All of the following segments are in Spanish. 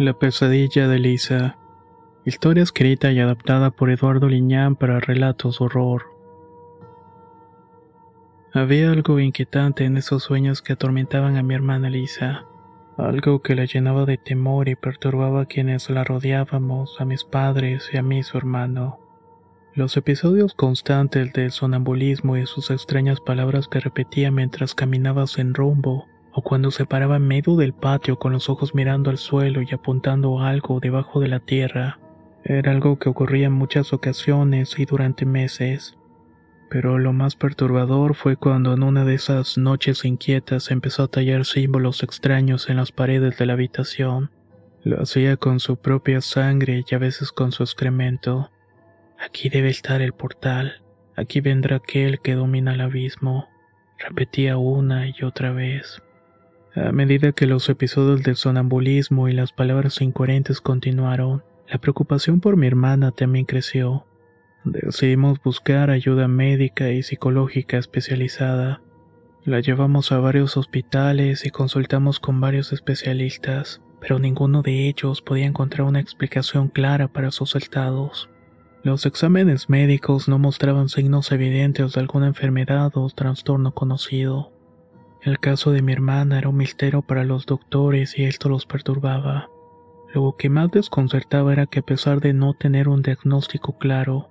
La pesadilla de Lisa. Historia escrita y adaptada por Eduardo Liñán para relatos horror. Había algo inquietante en esos sueños que atormentaban a mi hermana Lisa algo que la llenaba de temor y perturbaba a quienes la rodeábamos, a mis padres y a mí su hermano. Los episodios constantes del sonambulismo y sus extrañas palabras que repetía mientras caminaba sin rumbo, o cuando se paraba en medio del patio con los ojos mirando al suelo y apuntando algo debajo de la tierra, era algo que ocurría en muchas ocasiones y durante meses. Pero lo más perturbador fue cuando en una de esas noches inquietas empezó a tallar símbolos extraños en las paredes de la habitación. Lo hacía con su propia sangre y a veces con su excremento. Aquí debe estar el portal. Aquí vendrá aquel que domina el abismo. Repetía una y otra vez. A medida que los episodios del sonambulismo y las palabras incoherentes continuaron, la preocupación por mi hermana también creció. Decidimos buscar ayuda médica y psicológica especializada. La llevamos a varios hospitales y consultamos con varios especialistas, pero ninguno de ellos podía encontrar una explicación clara para sus estados. Los exámenes médicos no mostraban signos evidentes de alguna enfermedad o trastorno conocido. El caso de mi hermana era un misterio para los doctores y esto los perturbaba. Lo que más desconcertaba era que a pesar de no tener un diagnóstico claro,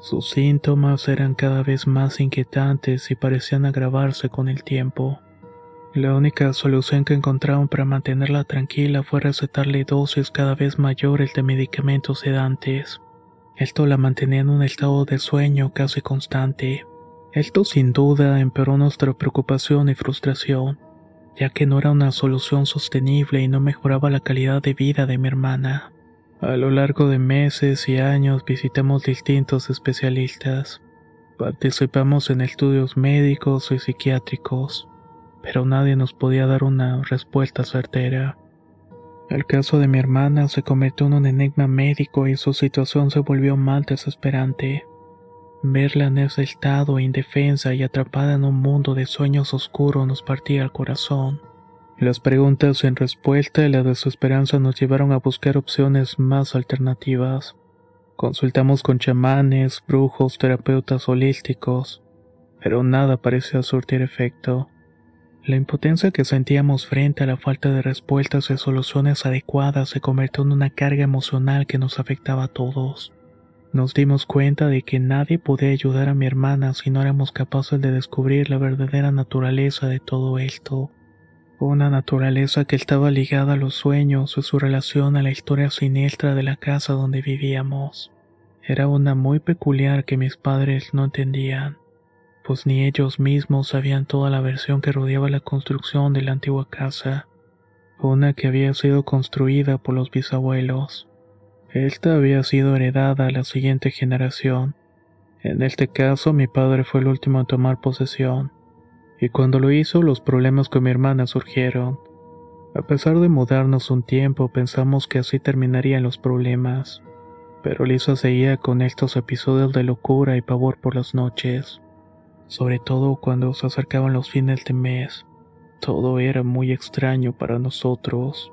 sus síntomas eran cada vez más inquietantes y parecían agravarse con el tiempo. La única solución que encontraron para mantenerla tranquila fue recetarle dosis cada vez mayores de medicamentos sedantes. Esto la mantenía en un estado de sueño casi constante. Esto sin duda empeoró nuestra preocupación y frustración, ya que no era una solución sostenible y no mejoraba la calidad de vida de mi hermana. A lo largo de meses y años visitamos distintos especialistas. Participamos en estudios médicos y psiquiátricos, pero nadie nos podía dar una respuesta certera. El caso de mi hermana se convirtió en un enigma médico y su situación se volvió mal desesperante. Verla en ese estado indefensa y atrapada en un mundo de sueños oscuros nos partía el corazón. Las preguntas sin respuesta y la desesperanza nos llevaron a buscar opciones más alternativas. Consultamos con chamanes, brujos, terapeutas holísticos, pero nada parecía surtir efecto. La impotencia que sentíamos frente a la falta de respuestas y soluciones adecuadas se convirtió en una carga emocional que nos afectaba a todos. Nos dimos cuenta de que nadie podía ayudar a mi hermana si no éramos capaces de descubrir la verdadera naturaleza de todo esto una naturaleza que estaba ligada a los sueños y su relación a la historia siniestra de la casa donde vivíamos. Era una muy peculiar que mis padres no entendían, pues ni ellos mismos sabían toda la versión que rodeaba la construcción de la antigua casa, una que había sido construida por los bisabuelos. Esta había sido heredada a la siguiente generación. En este caso mi padre fue el último en tomar posesión y cuando lo hizo los problemas con mi hermana surgieron. A pesar de mudarnos un tiempo pensamos que así terminarían los problemas, pero Lisa seguía con estos episodios de locura y pavor por las noches, sobre todo cuando se acercaban los fines de mes. Todo era muy extraño para nosotros.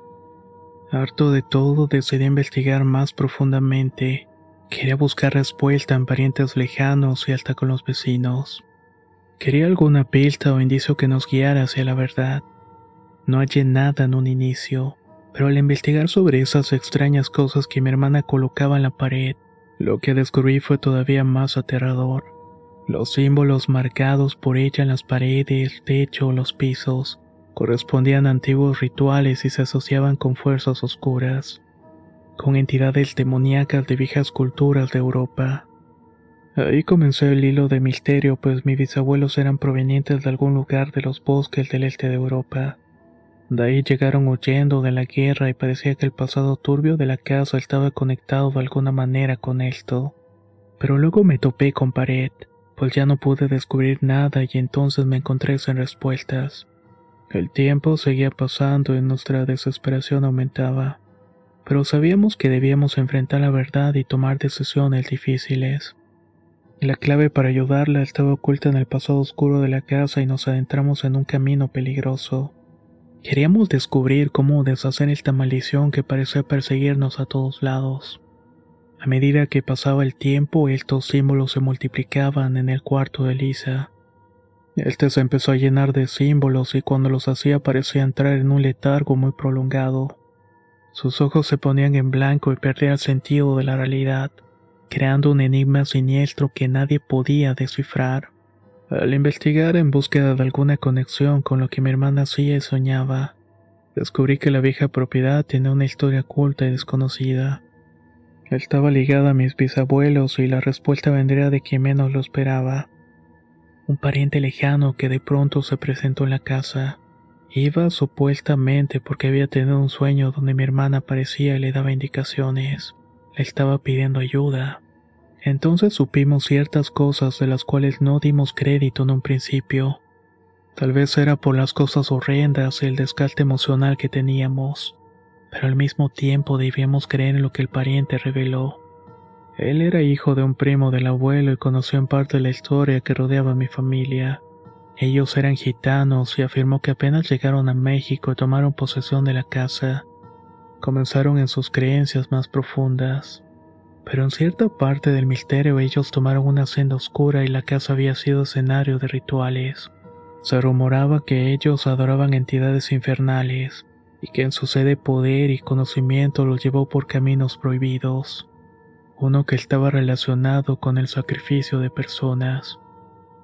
Harto de todo decidí investigar más profundamente. Quería buscar respuesta en parientes lejanos y hasta con los vecinos. Quería alguna pista o indicio que nos guiara hacia la verdad. No hallé nada en un inicio, pero al investigar sobre esas extrañas cosas que mi hermana colocaba en la pared, lo que descubrí fue todavía más aterrador. Los símbolos marcados por ella en las paredes, techo o los pisos correspondían a antiguos rituales y se asociaban con fuerzas oscuras, con entidades demoníacas de viejas culturas de Europa. Ahí comenzó el hilo de misterio, pues mis bisabuelos eran provenientes de algún lugar de los bosques del este de Europa. De ahí llegaron huyendo de la guerra y parecía que el pasado turbio de la casa estaba conectado de alguna manera con esto. Pero luego me topé con pared, pues ya no pude descubrir nada y entonces me encontré sin respuestas. El tiempo seguía pasando y nuestra desesperación aumentaba, pero sabíamos que debíamos enfrentar la verdad y tomar decisiones difíciles. La clave para ayudarla estaba oculta en el pasado oscuro de la casa y nos adentramos en un camino peligroso. Queríamos descubrir cómo deshacer esta maldición que parecía perseguirnos a todos lados. A medida que pasaba el tiempo, estos símbolos se multiplicaban en el cuarto de Lisa. Este se empezó a llenar de símbolos y cuando los hacía parecía entrar en un letargo muy prolongado. Sus ojos se ponían en blanco y perdía el sentido de la realidad, creando un enigma siniestro que nadie podía descifrar. Al investigar en búsqueda de alguna conexión con lo que mi hermana hacía y soñaba, descubrí que la vieja propiedad tenía una historia oculta y desconocida. Estaba ligada a mis bisabuelos y la respuesta vendría de quien menos lo esperaba. Un pariente lejano que de pronto se presentó en la casa. Iba supuestamente porque había tenido un sueño donde mi hermana aparecía y le daba indicaciones. Le estaba pidiendo ayuda. Entonces supimos ciertas cosas de las cuales no dimos crédito en un principio. Tal vez era por las cosas horrendas y el desgaste emocional que teníamos, pero al mismo tiempo debíamos creer en lo que el pariente reveló. Él era hijo de un primo del abuelo y conoció en parte la historia que rodeaba a mi familia. Ellos eran gitanos y afirmó que apenas llegaron a México y tomaron posesión de la casa, comenzaron en sus creencias más profundas pero en cierta parte del misterio ellos tomaron una senda oscura y la casa había sido escenario de rituales. Se rumoraba que ellos adoraban entidades infernales y que en su sede poder y conocimiento los llevó por caminos prohibidos, uno que estaba relacionado con el sacrificio de personas.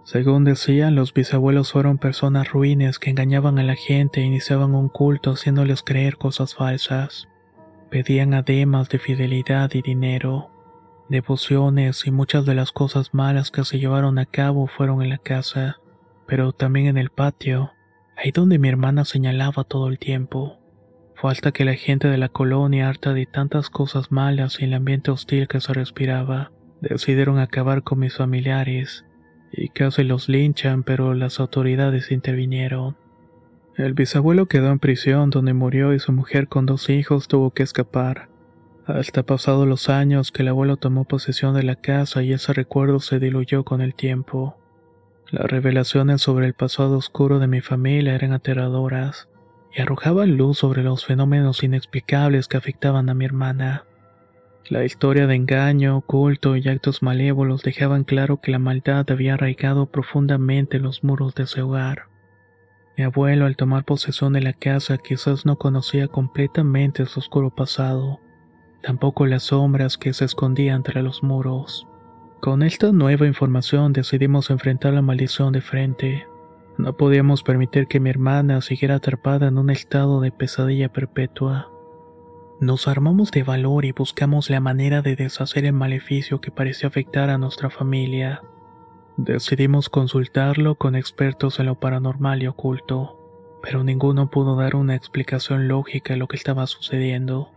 Según decían, los bisabuelos fueron personas ruines que engañaban a la gente e iniciaban un culto haciéndoles creer cosas falsas. Pedían ademas de fidelidad y dinero. Devociones y muchas de las cosas malas que se llevaron a cabo fueron en la casa, pero también en el patio, ahí donde mi hermana señalaba todo el tiempo. Hasta que la gente de la colonia, harta de tantas cosas malas y el ambiente hostil que se respiraba, decidieron acabar con mis familiares, y casi los linchan, pero las autoridades intervinieron. El bisabuelo quedó en prisión donde murió y su mujer con dos hijos tuvo que escapar. Hasta pasados los años que el abuelo tomó posesión de la casa y ese recuerdo se diluyó con el tiempo. Las revelaciones sobre el pasado oscuro de mi familia eran aterradoras y arrojaban luz sobre los fenómenos inexplicables que afectaban a mi hermana. La historia de engaño, culto y actos malévolos dejaban claro que la maldad había arraigado profundamente en los muros de ese hogar. Mi abuelo al tomar posesión de la casa quizás no conocía completamente su oscuro pasado tampoco las sombras que se escondían tras los muros. Con esta nueva información decidimos enfrentar la maldición de frente. No podíamos permitir que mi hermana siguiera atrapada en un estado de pesadilla perpetua. Nos armamos de valor y buscamos la manera de deshacer el maleficio que parecía afectar a nuestra familia. Decidimos consultarlo con expertos en lo paranormal y oculto, pero ninguno pudo dar una explicación lógica a lo que estaba sucediendo.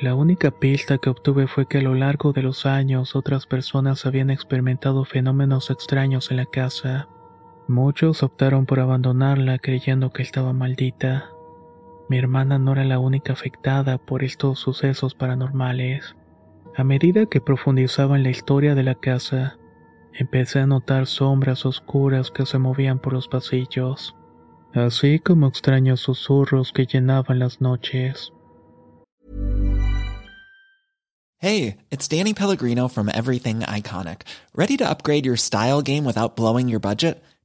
La única pista que obtuve fue que a lo largo de los años otras personas habían experimentado fenómenos extraños en la casa. Muchos optaron por abandonarla creyendo que estaba maldita. Mi hermana no era la única afectada por estos sucesos paranormales. A medida que profundizaba en la historia de la casa, empecé a notar sombras oscuras que se movían por los pasillos, así como extraños susurros que llenaban las noches. Hey, it's Danny Pellegrino from Everything Iconic. Ready to upgrade your style game without blowing your budget?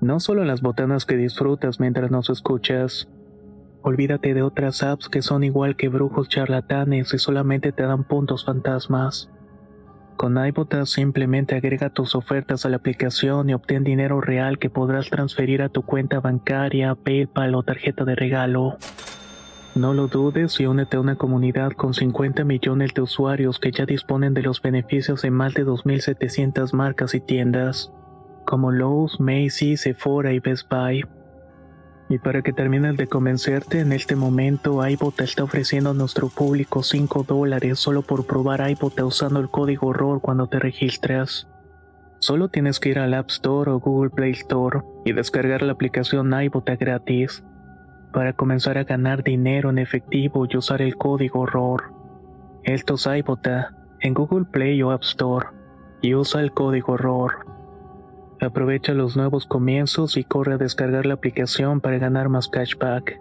No solo las botanas que disfrutas mientras nos escuchas. Olvídate de otras apps que son igual que brujos charlatanes y solamente te dan puntos fantasmas. Con iBotas simplemente agrega tus ofertas a la aplicación y obtén dinero real que podrás transferir a tu cuenta bancaria, PayPal o tarjeta de regalo. No lo dudes y únete a una comunidad con 50 millones de usuarios que ya disponen de los beneficios de más de 2.700 marcas y tiendas, como Lowe's, Macy's, Sephora y Best Buy. Y para que termines de convencerte, en este momento iBota está ofreciendo a nuestro público 5 dólares solo por probar iBota usando el código ROR cuando te registras. Solo tienes que ir al App Store o Google Play Store y descargar la aplicación iBota gratis para comenzar a ganar dinero en efectivo y usar el código ROR. Esto es iBota en Google Play o App Store y usa el código ROR. Aprovecha los nuevos comienzos y corre a descargar la aplicación para ganar más cashback.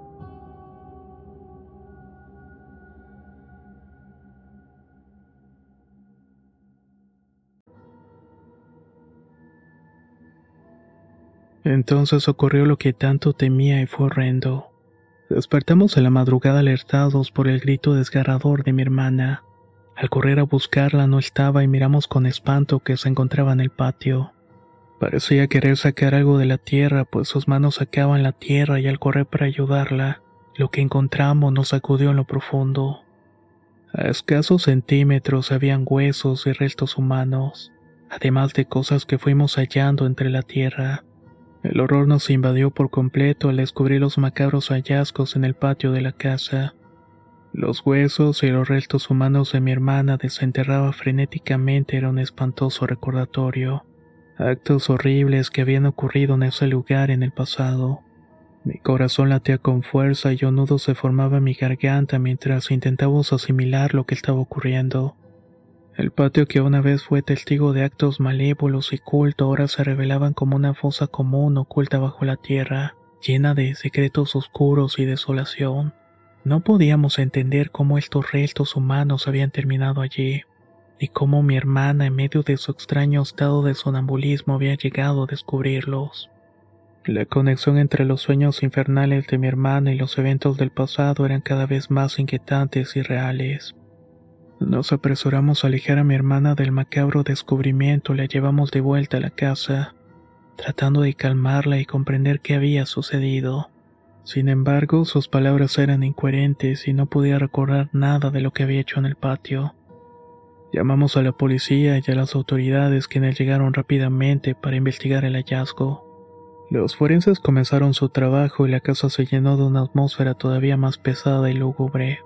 Entonces ocurrió lo que tanto temía y fue horrendo. Despertamos en la madrugada alertados por el grito desgarrador de mi hermana. Al correr a buscarla no estaba y miramos con espanto que se encontraba en el patio. Parecía querer sacar algo de la tierra, pues sus manos sacaban la tierra y al correr para ayudarla, lo que encontramos nos sacudió en lo profundo. A escasos centímetros habían huesos y restos humanos, además de cosas que fuimos hallando entre la tierra. El horror nos invadió por completo al descubrir los macabros hallazgos en el patio de la casa. Los huesos y los restos humanos de mi hermana desenterraba frenéticamente era un espantoso recordatorio. Actos horribles que habían ocurrido en ese lugar en el pasado. Mi corazón latía con fuerza y un nudo se formaba en mi garganta mientras intentábamos asimilar lo que estaba ocurriendo. El patio que una vez fue testigo de actos malévolos y culto ahora se revelaban como una fosa común oculta bajo la tierra, llena de secretos oscuros y desolación. No podíamos entender cómo estos restos humanos habían terminado allí, ni cómo mi hermana en medio de su extraño estado de sonambulismo había llegado a descubrirlos. La conexión entre los sueños infernales de mi hermana y los eventos del pasado eran cada vez más inquietantes y reales. Nos apresuramos a alejar a mi hermana del macabro descubrimiento y la llevamos de vuelta a la casa, tratando de calmarla y comprender qué había sucedido. Sin embargo, sus palabras eran incoherentes y no podía recordar nada de lo que había hecho en el patio. Llamamos a la policía y a las autoridades quienes llegaron rápidamente para investigar el hallazgo. Los forenses comenzaron su trabajo y la casa se llenó de una atmósfera todavía más pesada y lúgubre.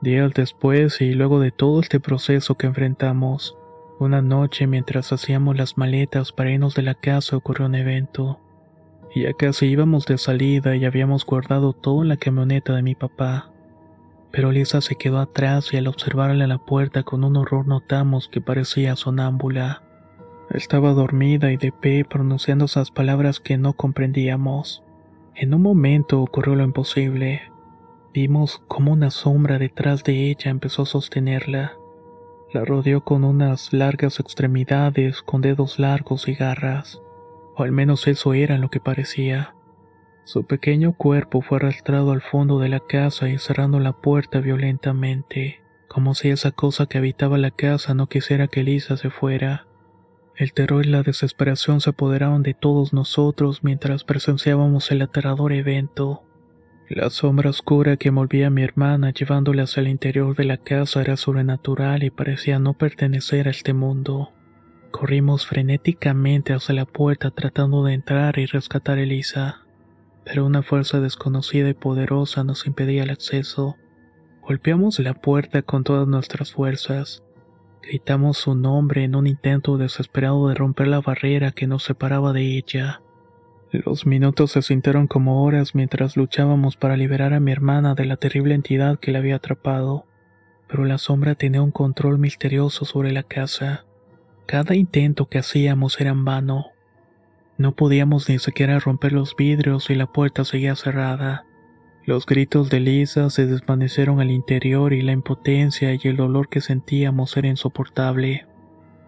Días después y luego de todo este proceso que enfrentamos, una noche mientras hacíamos las maletas para irnos de la casa ocurrió un evento. Ya casi íbamos de salida y habíamos guardado todo en la camioneta de mi papá. Pero Lisa se quedó atrás y al observarla a la puerta con un horror notamos que parecía sonámbula. Estaba dormida y de pie pronunciando esas palabras que no comprendíamos. En un momento ocurrió lo imposible. Vimos como una sombra detrás de ella empezó a sostenerla. La rodeó con unas largas extremidades con dedos largos y garras, o al menos eso era lo que parecía. Su pequeño cuerpo fue arrastrado al fondo de la casa y cerrando la puerta violentamente, como si esa cosa que habitaba la casa no quisiera que Lisa se fuera. El terror y la desesperación se apoderaron de todos nosotros mientras presenciábamos el aterrador evento. La sombra oscura que envolvía a mi hermana llevándola hacia el interior de la casa era sobrenatural y parecía no pertenecer a este mundo. Corrimos frenéticamente hacia la puerta tratando de entrar y rescatar a Elisa, pero una fuerza desconocida y poderosa nos impedía el acceso. Golpeamos la puerta con todas nuestras fuerzas. Gritamos su nombre en un intento desesperado de romper la barrera que nos separaba de ella. Los minutos se sintieron como horas mientras luchábamos para liberar a mi hermana de la terrible entidad que la había atrapado, pero la sombra tenía un control misterioso sobre la casa. Cada intento que hacíamos era en vano. No podíamos ni siquiera romper los vidrios y la puerta seguía cerrada. Los gritos de Lisa se desvanecieron al interior y la impotencia y el dolor que sentíamos era insoportable.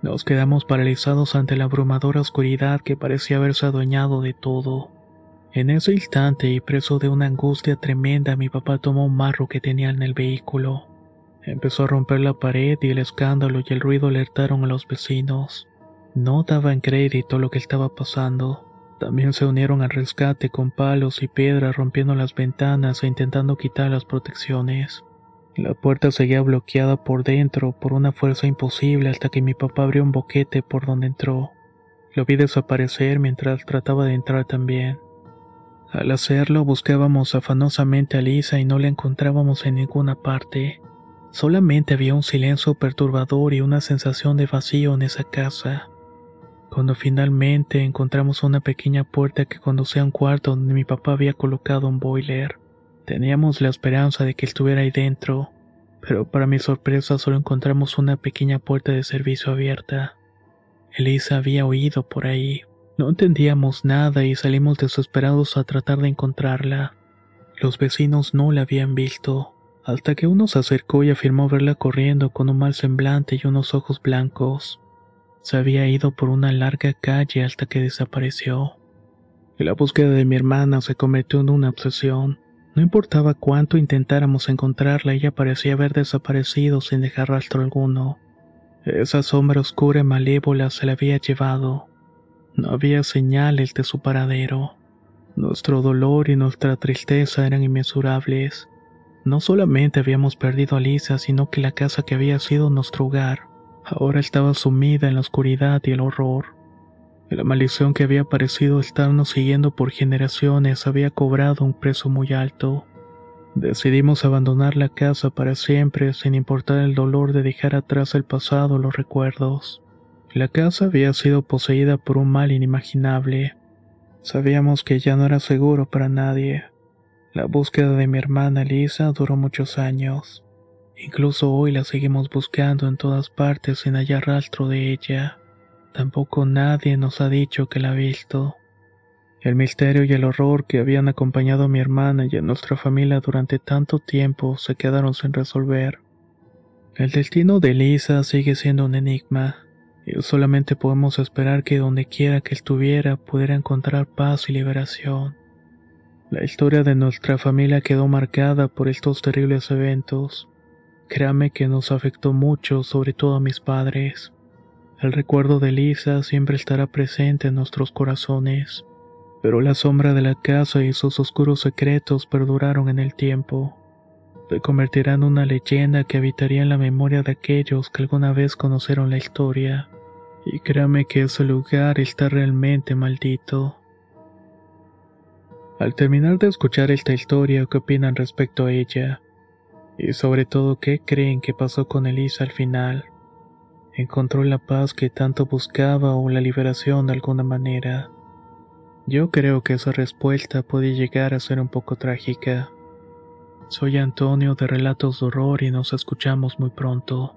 Nos quedamos paralizados ante la abrumadora oscuridad que parecía haberse adueñado de todo. En ese instante y preso de una angustia tremenda, mi papá tomó un marro que tenía en el vehículo. Empezó a romper la pared y el escándalo y el ruido alertaron a los vecinos. No daban crédito lo que estaba pasando. También se unieron al rescate con palos y piedras rompiendo las ventanas e intentando quitar las protecciones. La puerta seguía bloqueada por dentro por una fuerza imposible hasta que mi papá abrió un boquete por donde entró. Lo vi desaparecer mientras trataba de entrar también. Al hacerlo buscábamos afanosamente a Lisa y no la encontrábamos en ninguna parte. Solamente había un silencio perturbador y una sensación de vacío en esa casa. Cuando finalmente encontramos una pequeña puerta que conducía a un cuarto donde mi papá había colocado un boiler. Teníamos la esperanza de que estuviera ahí dentro, pero para mi sorpresa solo encontramos una pequeña puerta de servicio abierta. Elisa había oído por ahí. No entendíamos nada y salimos desesperados a tratar de encontrarla. Los vecinos no la habían visto, hasta que uno se acercó y afirmó verla corriendo con un mal semblante y unos ojos blancos. Se había ido por una larga calle hasta que desapareció. La búsqueda de mi hermana se convirtió en una obsesión. No importaba cuánto intentáramos encontrarla, ella parecía haber desaparecido sin dejar rastro alguno. Esa sombra oscura y malévola se la había llevado. No había señales de su paradero. Nuestro dolor y nuestra tristeza eran inmesurables. No solamente habíamos perdido a Lisa, sino que la casa que había sido nuestro hogar ahora estaba sumida en la oscuridad y el horror. La maldición que había parecido estarnos siguiendo por generaciones había cobrado un precio muy alto. Decidimos abandonar la casa para siempre sin importar el dolor de dejar atrás el pasado los recuerdos. La casa había sido poseída por un mal inimaginable. Sabíamos que ya no era seguro para nadie. La búsqueda de mi hermana Lisa duró muchos años. Incluso hoy la seguimos buscando en todas partes sin hallar rastro de ella. Tampoco nadie nos ha dicho que la ha visto. El misterio y el horror que habían acompañado a mi hermana y a nuestra familia durante tanto tiempo se quedaron sin resolver. El destino de Lisa sigue siendo un enigma, y solamente podemos esperar que donde quiera que estuviera pudiera encontrar paz y liberación. La historia de nuestra familia quedó marcada por estos terribles eventos. Créame que nos afectó mucho, sobre todo a mis padres. El recuerdo de Lisa siempre estará presente en nuestros corazones, pero la sombra de la casa y sus oscuros secretos perduraron en el tiempo. Se convertirá en una leyenda que habitaría en la memoria de aquellos que alguna vez conocieron la historia. Y créame que ese lugar está realmente maldito. Al terminar de escuchar esta historia, ¿qué opinan respecto a ella? Y sobre todo, ¿qué creen que pasó con Elisa al final? encontró la paz que tanto buscaba o la liberación de alguna manera. Yo creo que esa respuesta puede llegar a ser un poco trágica. Soy Antonio de Relatos de Horror y nos escuchamos muy pronto.